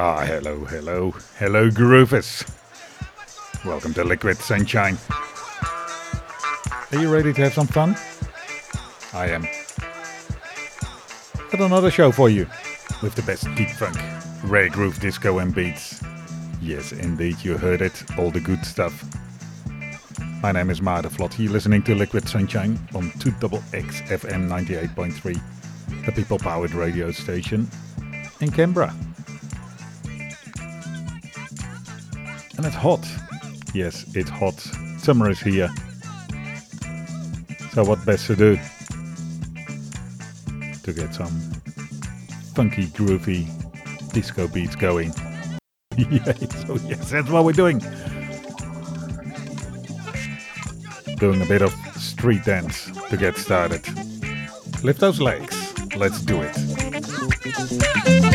Ah, hello, hello, hello, groovers. Welcome to Liquid Sunshine. Are you ready to have some fun? I am. Got another show for you with the best deep funk, rare groove, disco, and beats. Yes, indeed, you heard it, all the good stuff. My name is Maarten Vlot. You're listening to Liquid Sunshine on 2XX FM 98.3, the people powered radio station in Canberra. And it's hot. Yes, it's hot. Summer is here. So what best to do? To get some funky, groovy disco beats going. yeah, oh so yes, that's what we're doing. Doing a bit of street dance to get started. Lift those legs. Let's do it.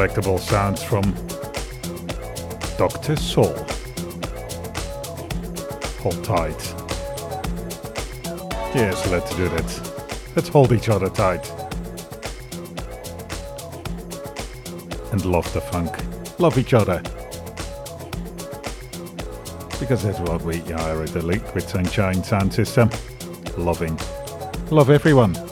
Some delectable sounds from Dr. Soul. Hold tight. Yes, let's do that. Let's hold each other tight. And love the funk. Love each other. Because that's what we are at the Liquid Sunshine Sound System. Loving. Love everyone.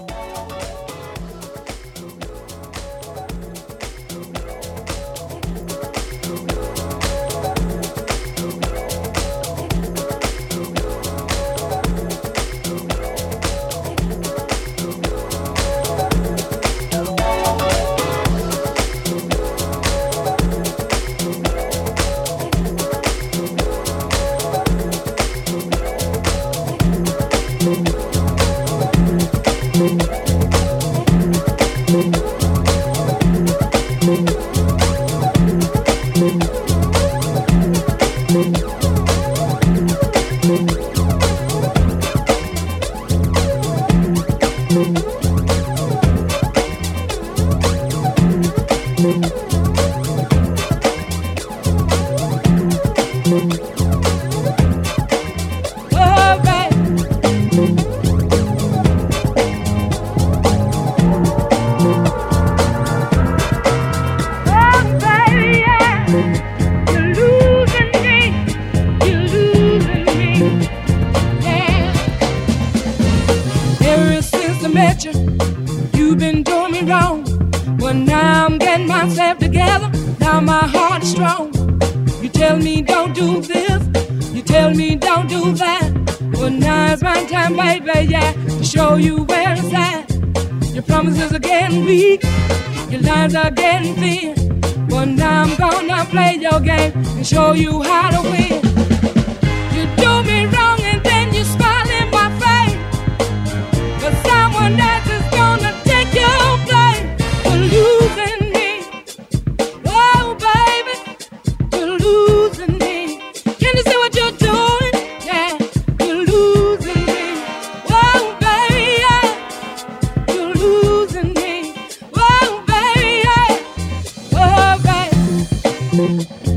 Mm-hmm.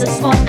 This a small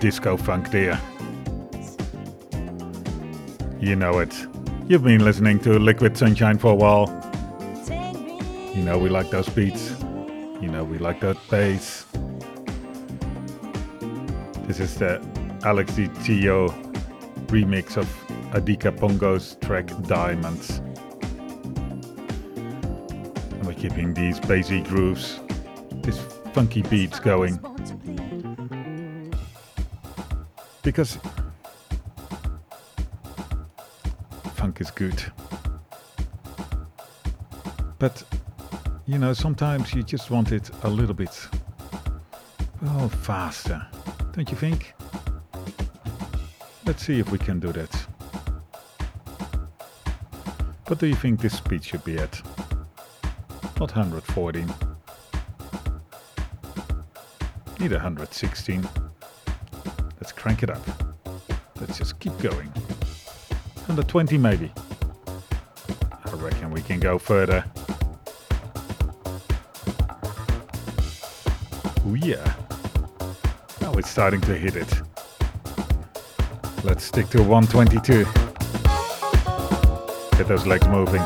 disco funk there. You know it. You've been listening to Liquid Sunshine for a while. You know we like those beats. You know we like that bass. This is the Alex Tio remix of Adika Pongo's track Diamonds. And we're keeping these bassy grooves, these funky beats going. Because funk is good. But, you know, sometimes you just want it a little bit, well, faster. Don't you think? Let's see if we can do that. What do you think this speed should be at? Not 114. Need 116. Crank it up. Let's just keep going. 120 maybe. I reckon we can go further. Oh yeah. Now it's starting to hit it. Let's stick to 122. Get those legs moving.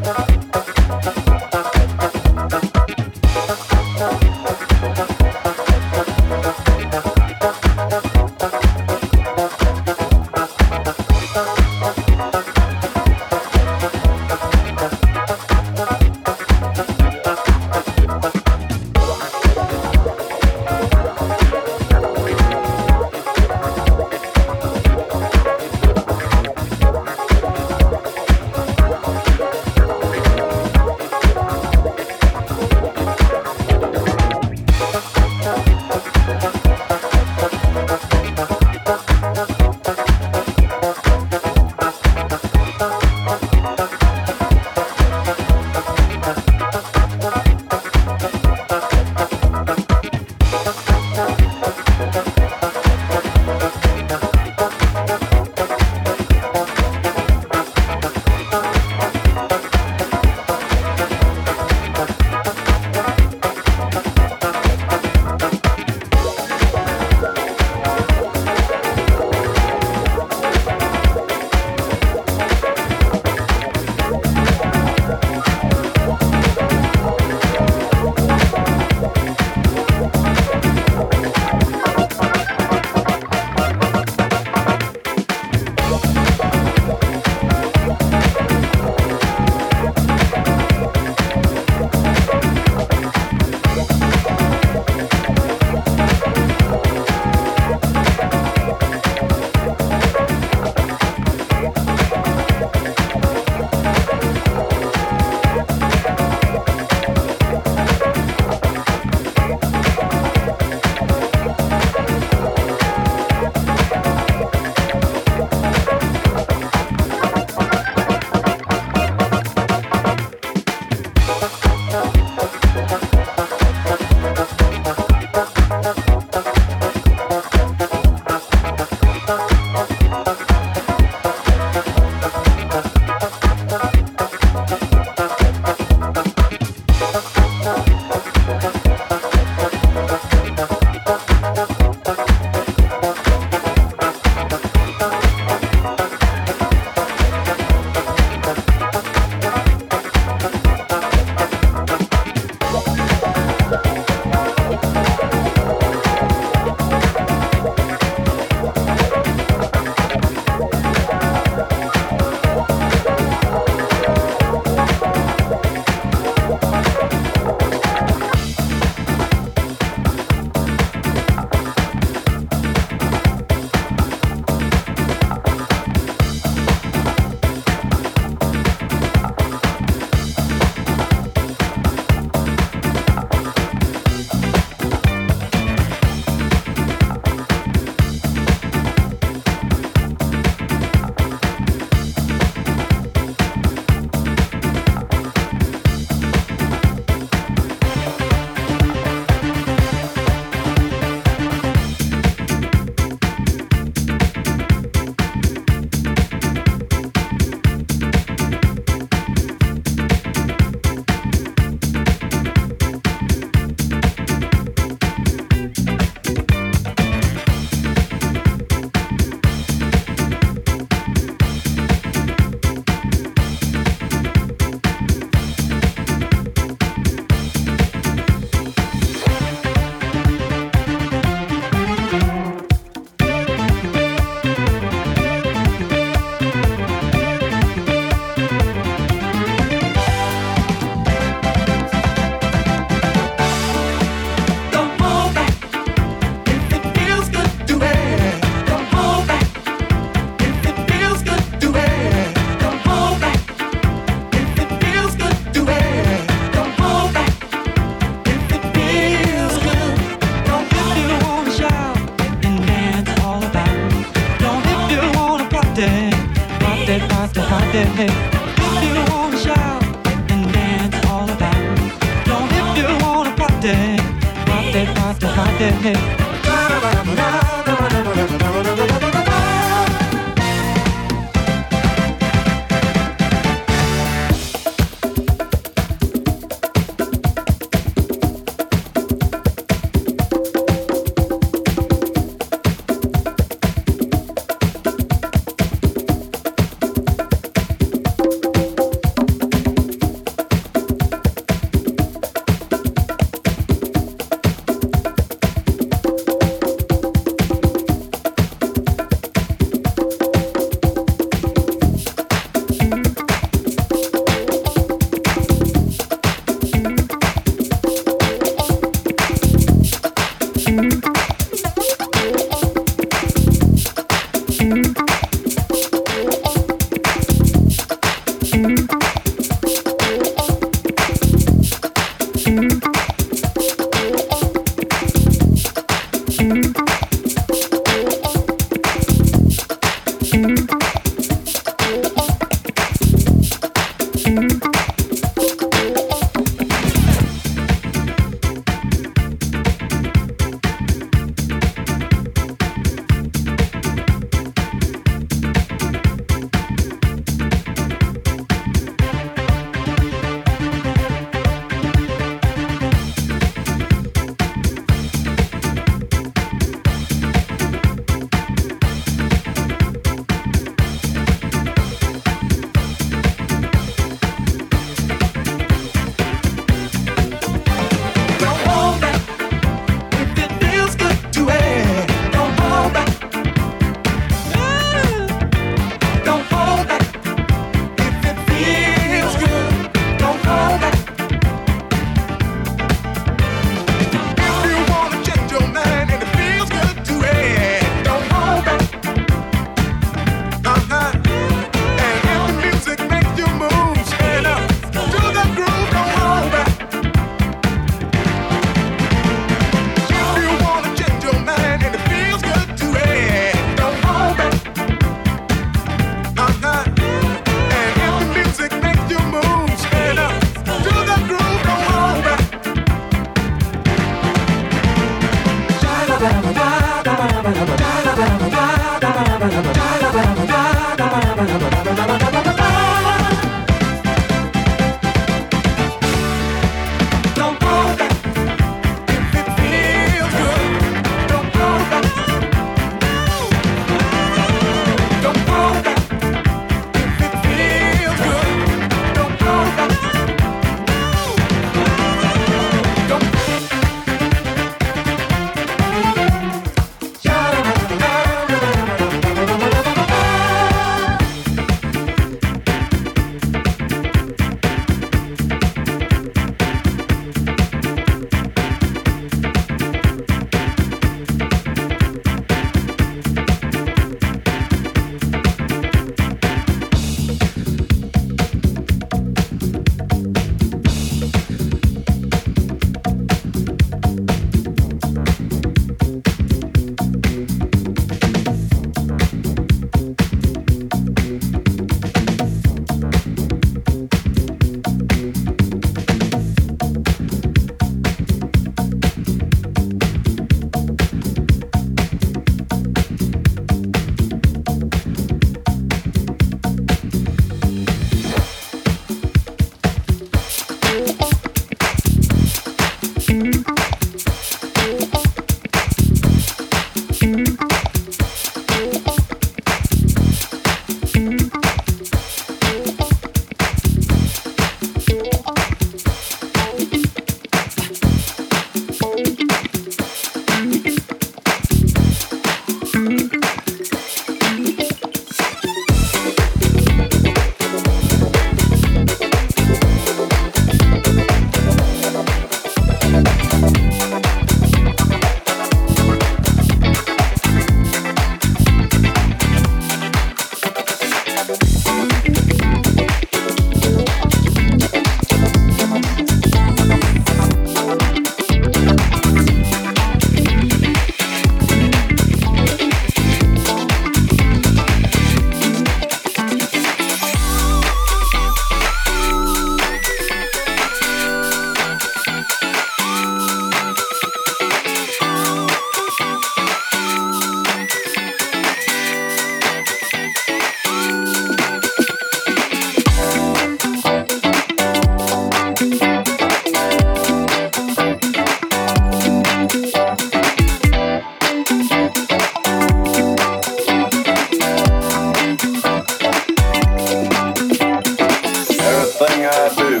everything I do.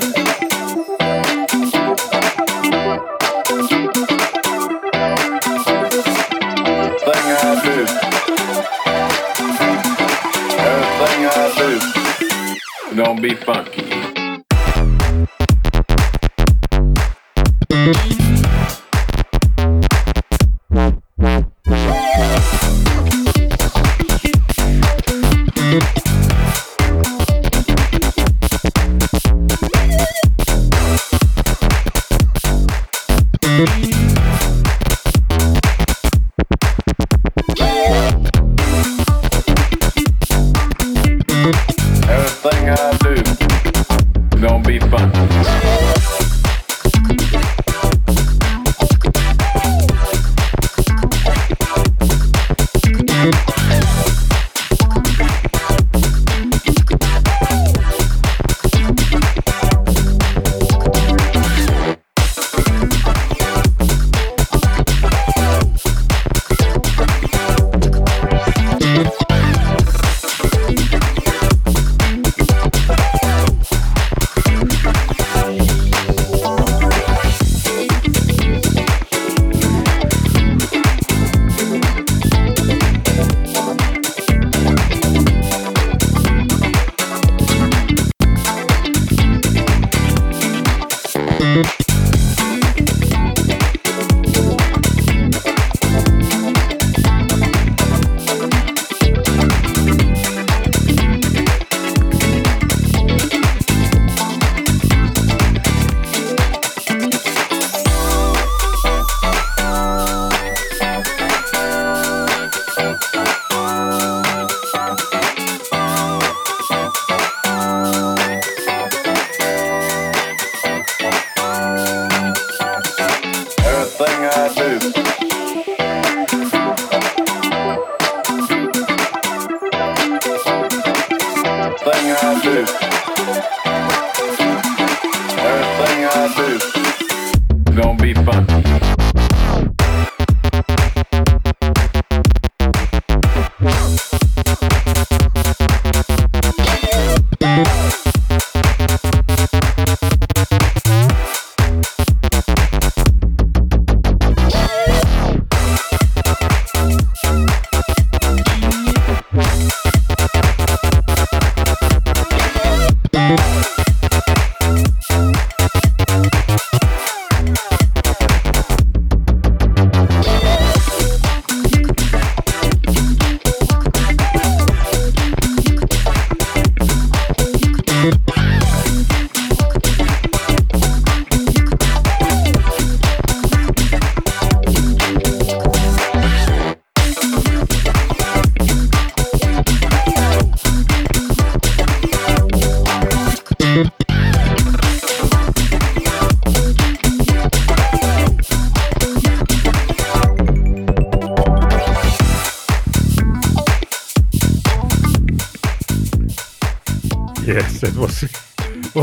Everything I do. Everything I do. Gonna be funky.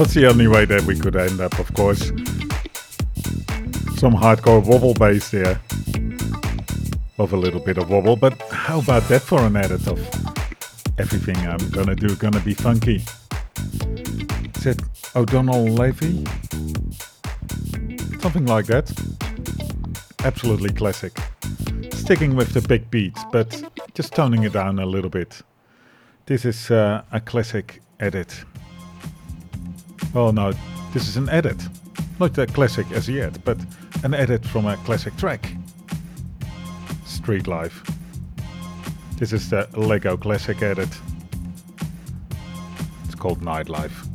That's the only way that we could end up, of course. Some hardcore wobble bass there. Of a little bit of wobble, but how about that for an edit of everything I'm gonna do gonna be funky? Is it O'Donel Levy? Something like that. Absolutely classic. Sticking with the big beats, but just toning it down a little bit. This is uh, a classic edit. Well, no, this is an edit. Not a classic as yet, but an edit from a classic track. Street Life. This is the Lego Classic edit. It's called Nightlife.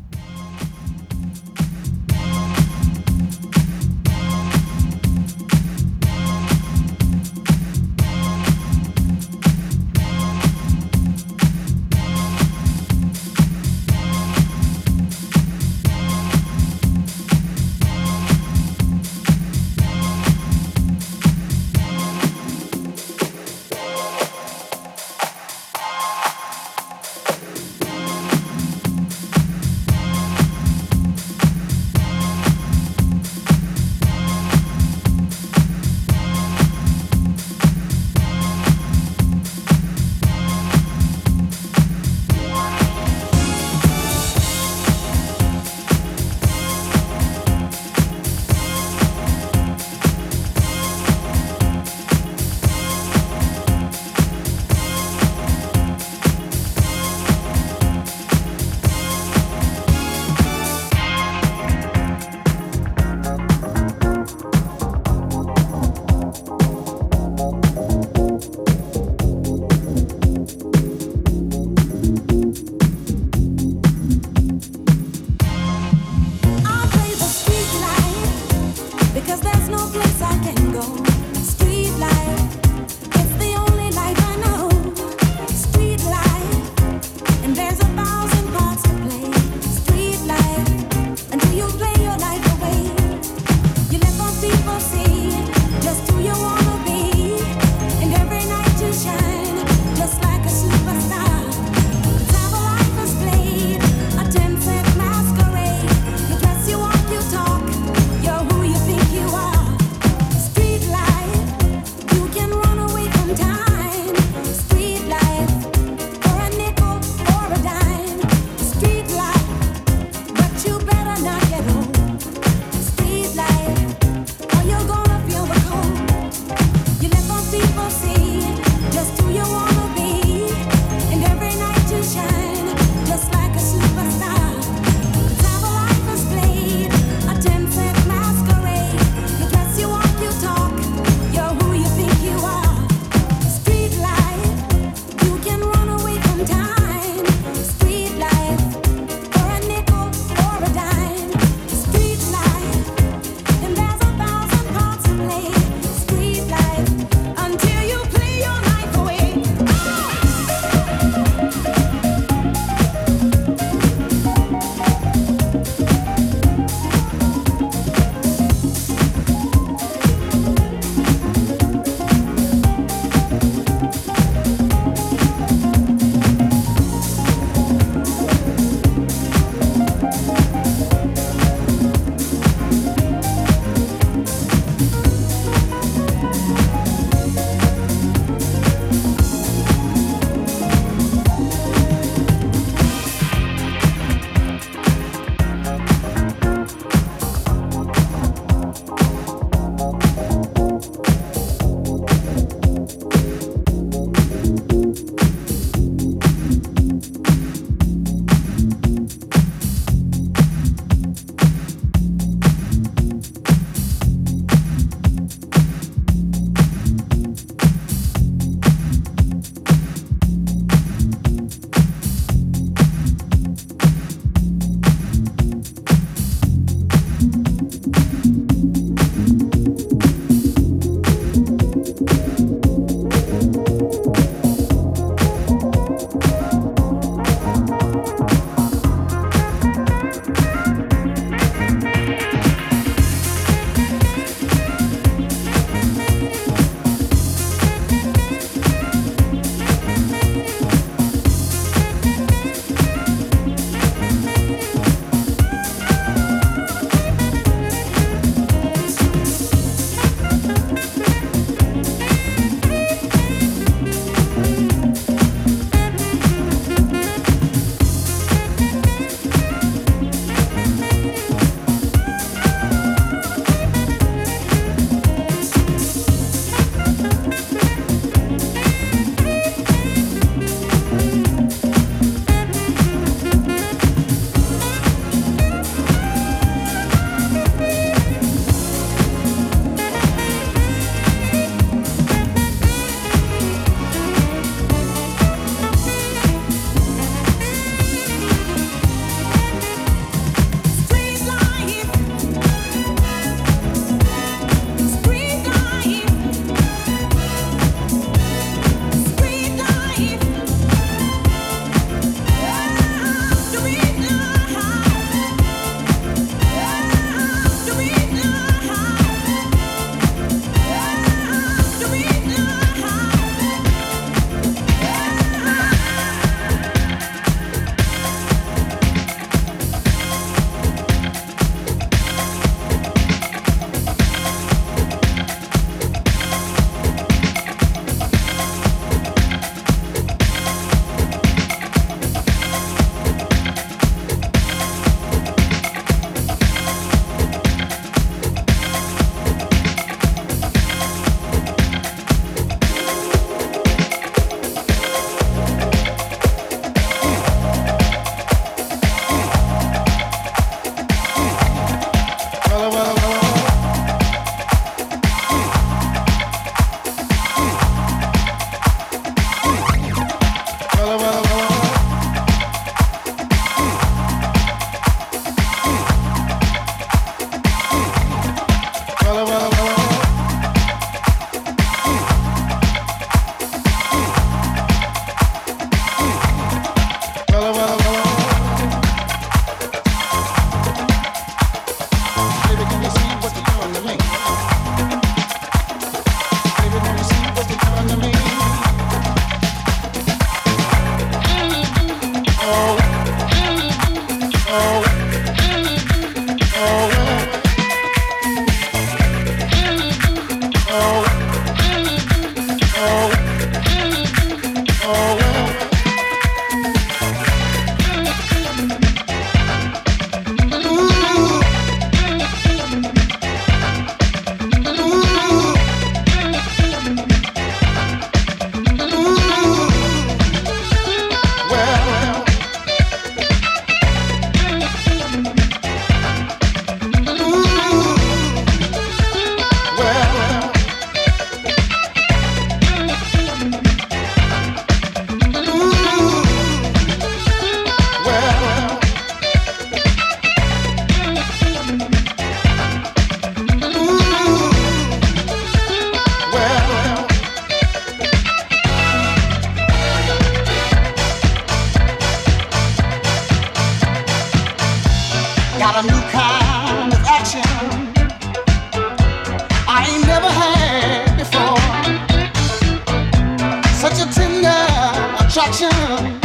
affection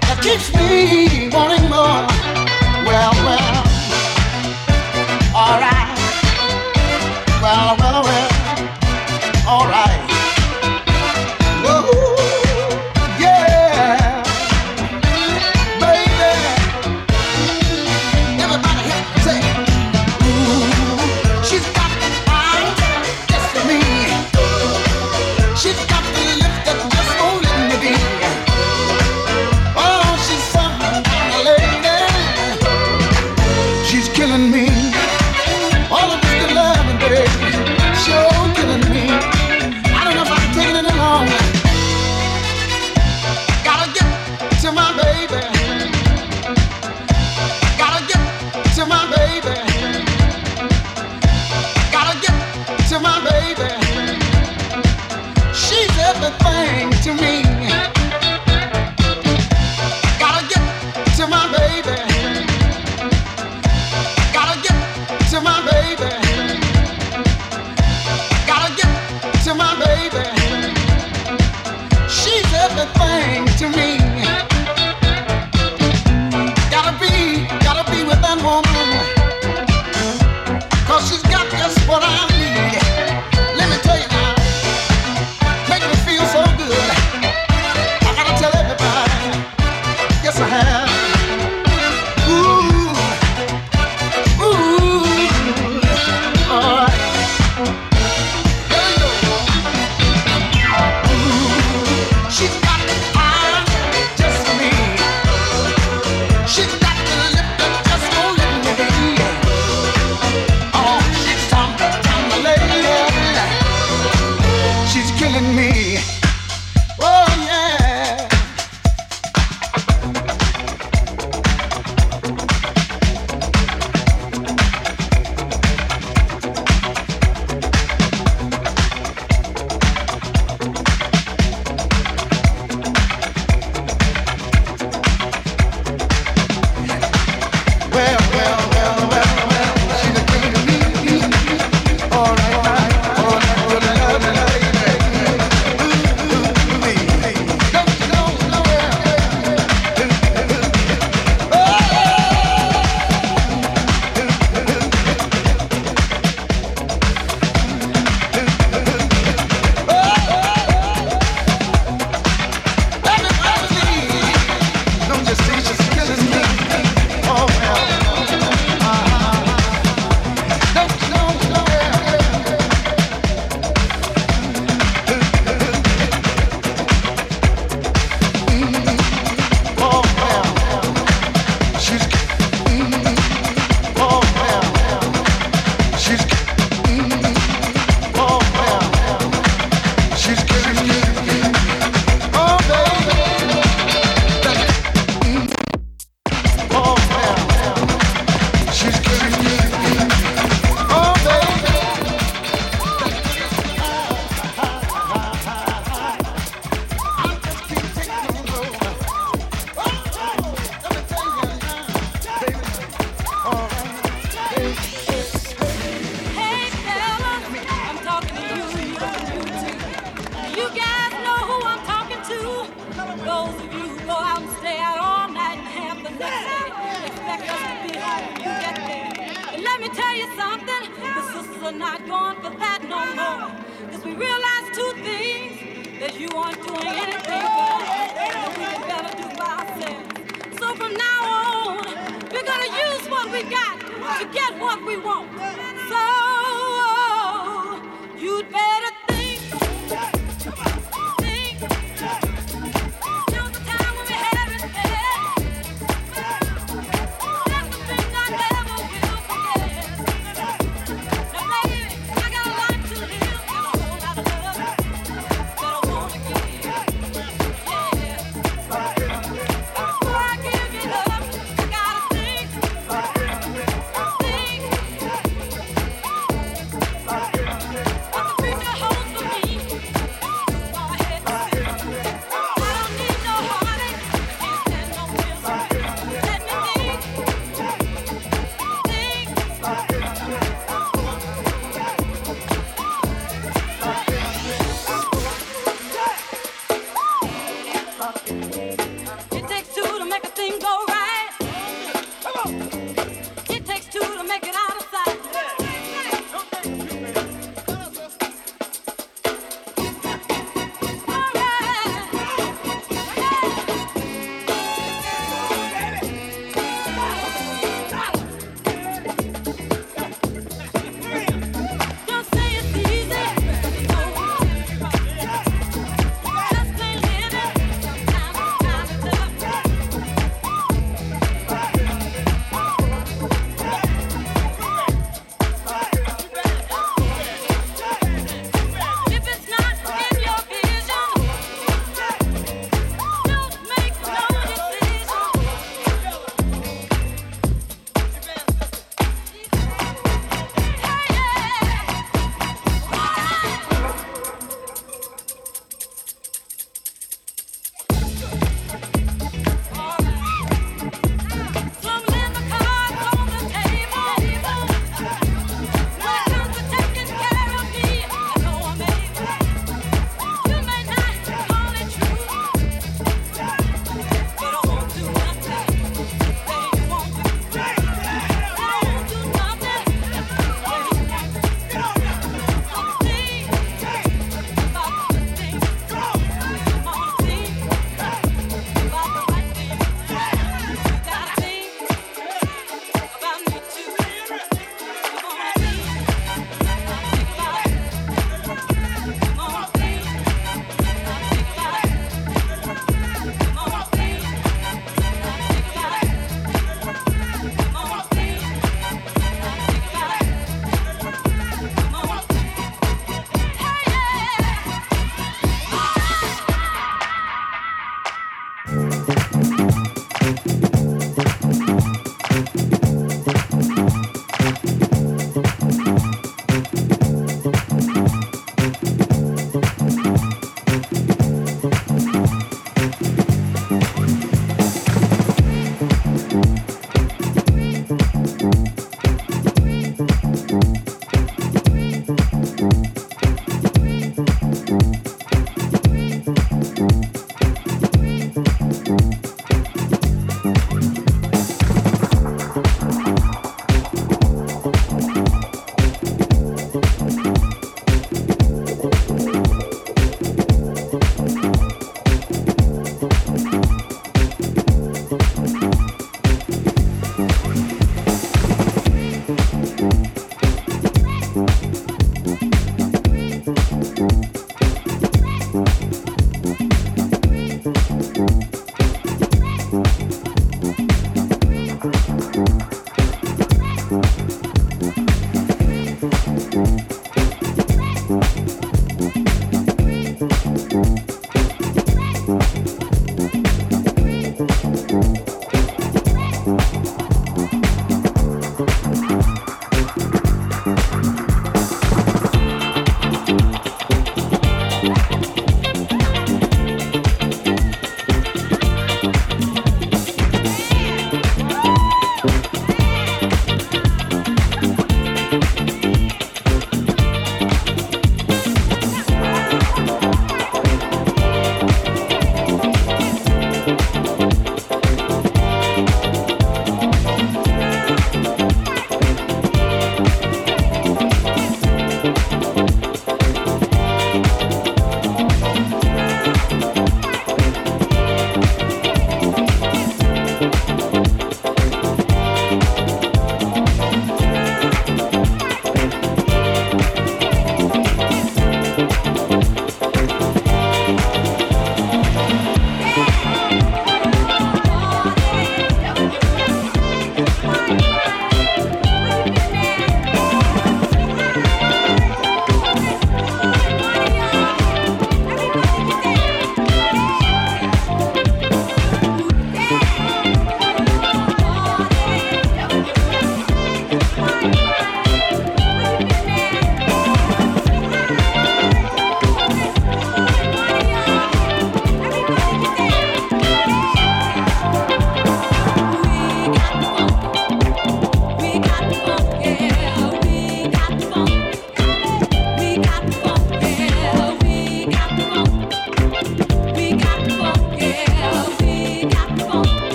that keeps me. You aren't doing anything for us that we can better do by ourselves. So from now on, we're going to use what we got to get what we want.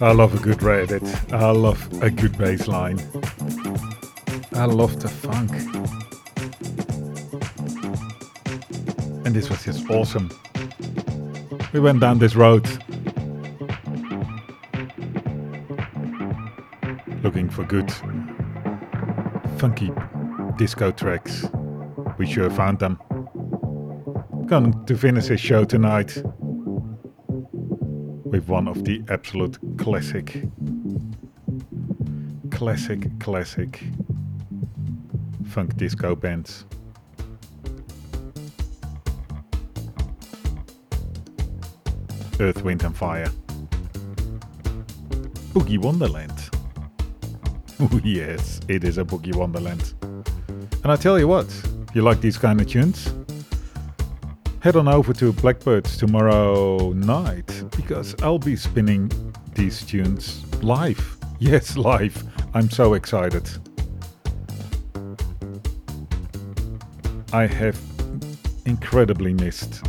I love a good re-edit. I love a good bass line. I love the funk. And this was just awesome. We went down this road. looking for good, funky disco tracks, we sure found them. Going to finish this show tonight with one of the absolute classic, classic, classic funk disco bands. Earth, Wind and Fire. Boogie Wonderland. Oh yes, it is a Boogie Wonderland. And I tell you what, if you like these kind of tunes, head on over to Blackbirds tomorrow night because I'll be spinning these tunes live. Yes, live. I'm so excited. I have incredibly missed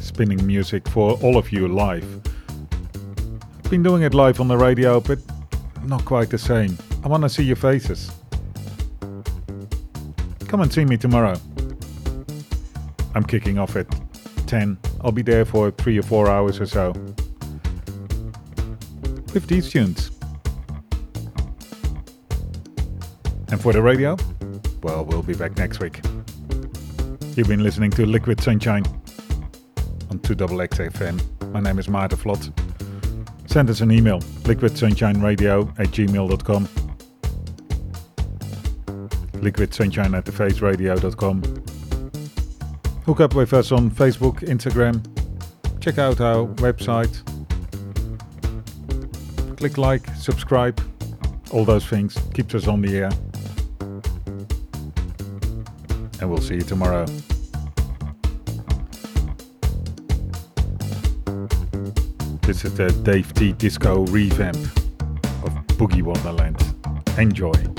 spinning music for all of you live. Been doing it live on the radio, but not quite the same. I want to see your faces. Come and see me tomorrow. I'm kicking off at 10. I'll be there for three or four hours or so. With these tunes. And for the radio, well, we'll be back next week. You've been listening to Liquid Sunshine on 2XXFM. My name is Maarten Vlot. Send us an email, liquidsunshineradio at gmail.com. Liquidsunshine at thefaceradio.com. Hook up with us on Facebook, Instagram. Check out our website. Click like, subscribe, all those things. Keeps us on the air. And we'll see you tomorrow. This is the Dave T Disco revamp of Boogie Wonderland. Enjoy.